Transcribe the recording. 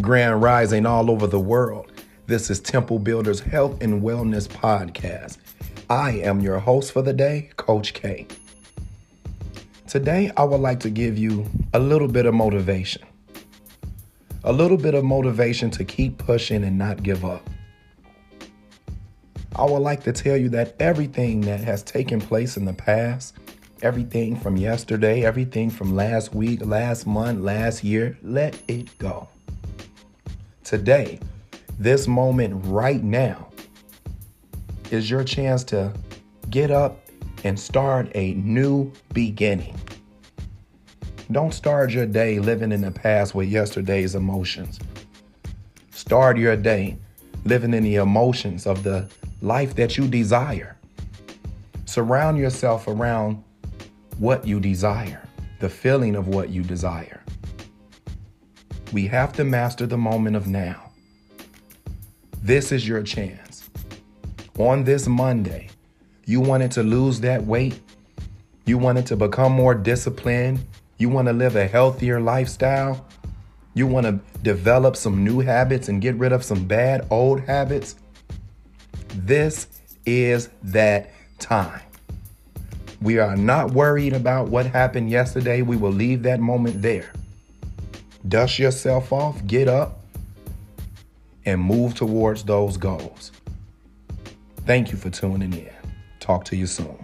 Grand Rising all over the world. This is Temple Builders Health and Wellness Podcast. I am your host for the day, Coach K. Today, I would like to give you a little bit of motivation. A little bit of motivation to keep pushing and not give up. I would like to tell you that everything that has taken place in the past, everything from yesterday, everything from last week, last month, last year, let it go. Today, this moment right now, is your chance to get up and start a new beginning. Don't start your day living in the past with yesterday's emotions. Start your day living in the emotions of the life that you desire. Surround yourself around what you desire, the feeling of what you desire. We have to master the moment of now. This is your chance. On this Monday, you wanted to lose that weight. You wanted to become more disciplined. You want to live a healthier lifestyle. You want to develop some new habits and get rid of some bad old habits. This is that time. We are not worried about what happened yesterday. We will leave that moment there dust yourself off, get up, and move towards those goals. Thank you for tuning in. Talk to you soon.